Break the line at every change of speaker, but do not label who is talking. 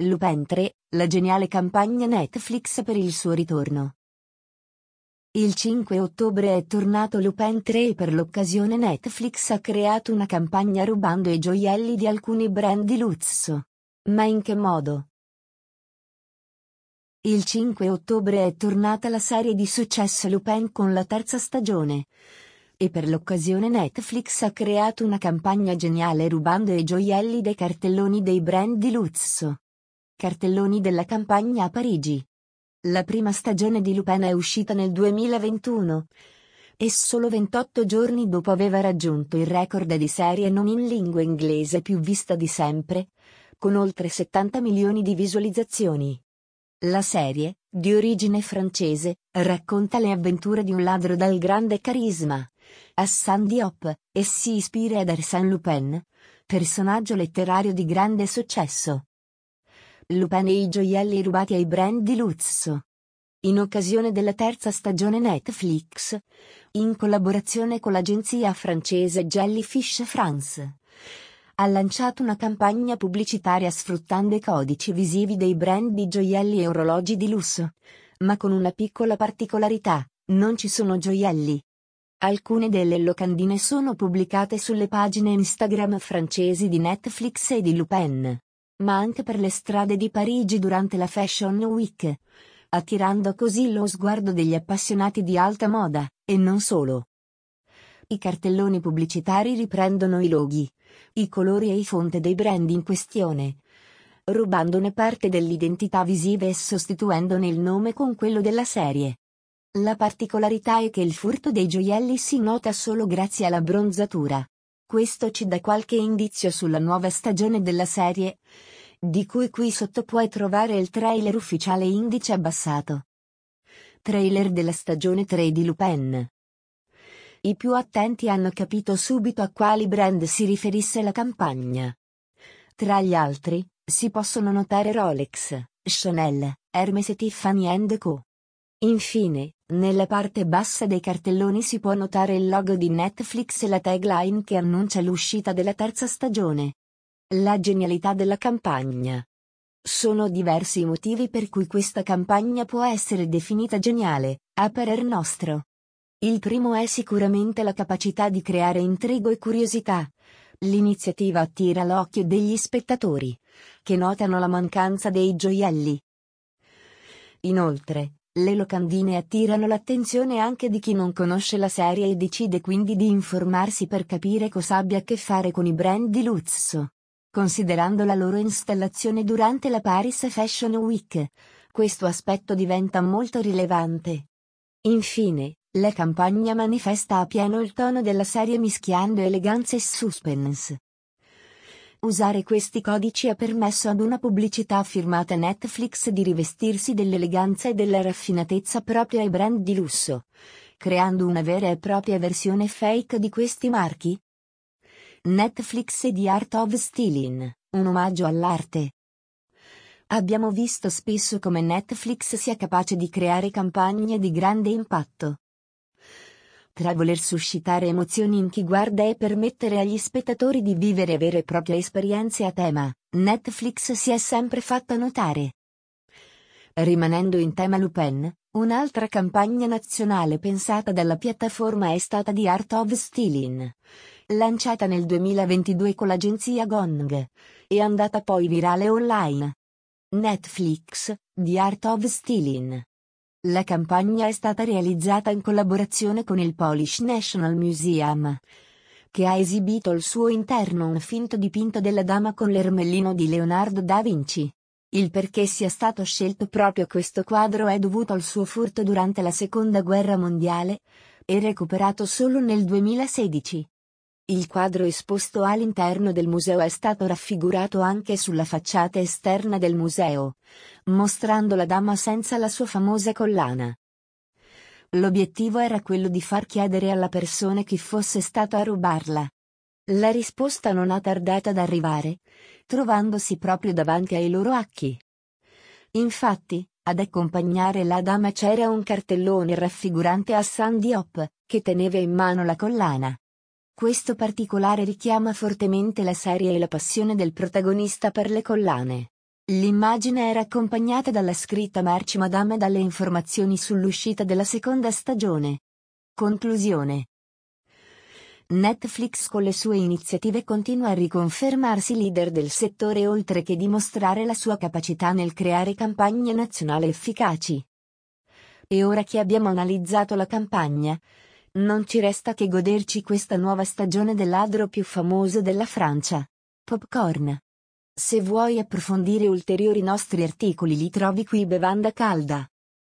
Lupin 3, la geniale campagna Netflix per il suo ritorno. Il 5 ottobre è tornato Lupin 3 e per l'occasione Netflix ha creato una campagna rubando i gioielli di alcuni brand di lusso. Ma in che modo? Il 5 ottobre è tornata la serie di successo Lupin con la terza stagione. E per l'occasione Netflix ha creato una campagna geniale rubando i gioielli dai cartelloni dei brand di lusso. Cartelloni della campagna a Parigi. La prima stagione di Lupin è uscita nel 2021 e solo 28 giorni dopo aveva raggiunto il record di serie non in lingua inglese più vista di sempre, con oltre 70 milioni di visualizzazioni. La serie, di origine francese, racconta le avventure di un ladro dal grande carisma, Hassan Diop, e si ispira ad Arsène Lupin, personaggio letterario di grande successo. Lupin e i gioielli rubati ai brand di lusso. In occasione della terza stagione Netflix, in collaborazione con l'agenzia francese Jellyfish France, ha lanciato una campagna pubblicitaria sfruttando i codici visivi dei brand di gioielli e orologi di lusso. Ma con una piccola particolarità, non ci sono gioielli. Alcune delle locandine sono pubblicate sulle pagine Instagram francesi di Netflix e di Lupin ma anche per le strade di Parigi durante la Fashion Week, attirando così lo sguardo degli appassionati di alta moda, e non solo. I cartelloni pubblicitari riprendono i loghi, i colori e i fonti dei brand in questione, rubandone parte dell'identità visiva e sostituendone il nome con quello della serie. La particolarità è che il furto dei gioielli si nota solo grazie alla bronzatura. Questo ci dà qualche indizio sulla nuova stagione della serie, di cui qui sotto puoi trovare il trailer ufficiale indice abbassato. Trailer della stagione 3 di Lupin. I più attenti hanno capito subito a quali brand si riferisse la campagna. Tra gli altri, si possono notare Rolex, Chanel, Hermes e Tiffany Co. Infine, nella parte bassa dei cartelloni si può notare il logo di Netflix e la tagline che annuncia l'uscita della terza stagione. La genialità della campagna. Sono diversi i motivi per cui questa campagna può essere definita geniale, a parer nostro. Il primo è sicuramente la capacità di creare intrigo e curiosità. L'iniziativa attira l'occhio degli spettatori, che notano la mancanza dei gioielli. Inoltre, le locandine attirano l'attenzione anche di chi non conosce la serie e decide quindi di informarsi per capire cosa abbia a che fare con i brand di lusso. Considerando la loro installazione durante la Paris Fashion Week, questo aspetto diventa molto rilevante. Infine, la campagna manifesta a pieno il tono della serie mischiando eleganza e suspense. Usare questi codici ha permesso ad una pubblicità firmata Netflix di rivestirsi dell'eleganza e della raffinatezza propria ai brand di lusso, creando una vera e propria versione fake di questi marchi. Netflix e The Art of Stealing, un omaggio all'arte. Abbiamo visto spesso come Netflix sia capace di creare campagne di grande impatto tra voler suscitare emozioni in chi guarda e permettere agli spettatori di vivere vere e proprie esperienze a tema, Netflix si è sempre fatta notare. Rimanendo in tema Lupin, un'altra campagna nazionale pensata dalla piattaforma è stata The Art of Stealing. Lanciata nel 2022 con l'agenzia Gong. E andata poi virale online. Netflix, The Art of Stealing la campagna è stata realizzata in collaborazione con il Polish National Museum, che ha esibito al suo interno un finto dipinto della dama con l'ermellino di Leonardo da Vinci. Il perché sia stato scelto proprio questo quadro è dovuto al suo furto durante la Seconda Guerra Mondiale, e recuperato solo nel 2016. Il quadro esposto all'interno del museo è stato raffigurato anche sulla facciata esterna del museo, mostrando la dama senza la sua famosa collana. L'obiettivo era quello di far chiedere alla persona chi fosse stato a rubarla. La risposta non ha tardato ad arrivare, trovandosi proprio davanti ai loro occhi. Infatti, ad accompagnare la dama c'era un cartellone raffigurante Hassan Diop, che teneva in mano la collana. Questo particolare richiama fortemente la serie e la passione del protagonista per le collane. L'immagine era accompagnata dalla scritta Merci Madame e dalle informazioni sull'uscita della seconda stagione. Conclusione. Netflix con le sue iniziative continua a riconfermarsi leader del settore oltre che dimostrare la sua capacità nel creare campagne nazionali efficaci. E ora che abbiamo analizzato la campagna, non ci resta che goderci questa nuova stagione del ladro più famoso della Francia. Popcorn. Se vuoi approfondire ulteriori nostri articoli li trovi qui Bevanda Calda.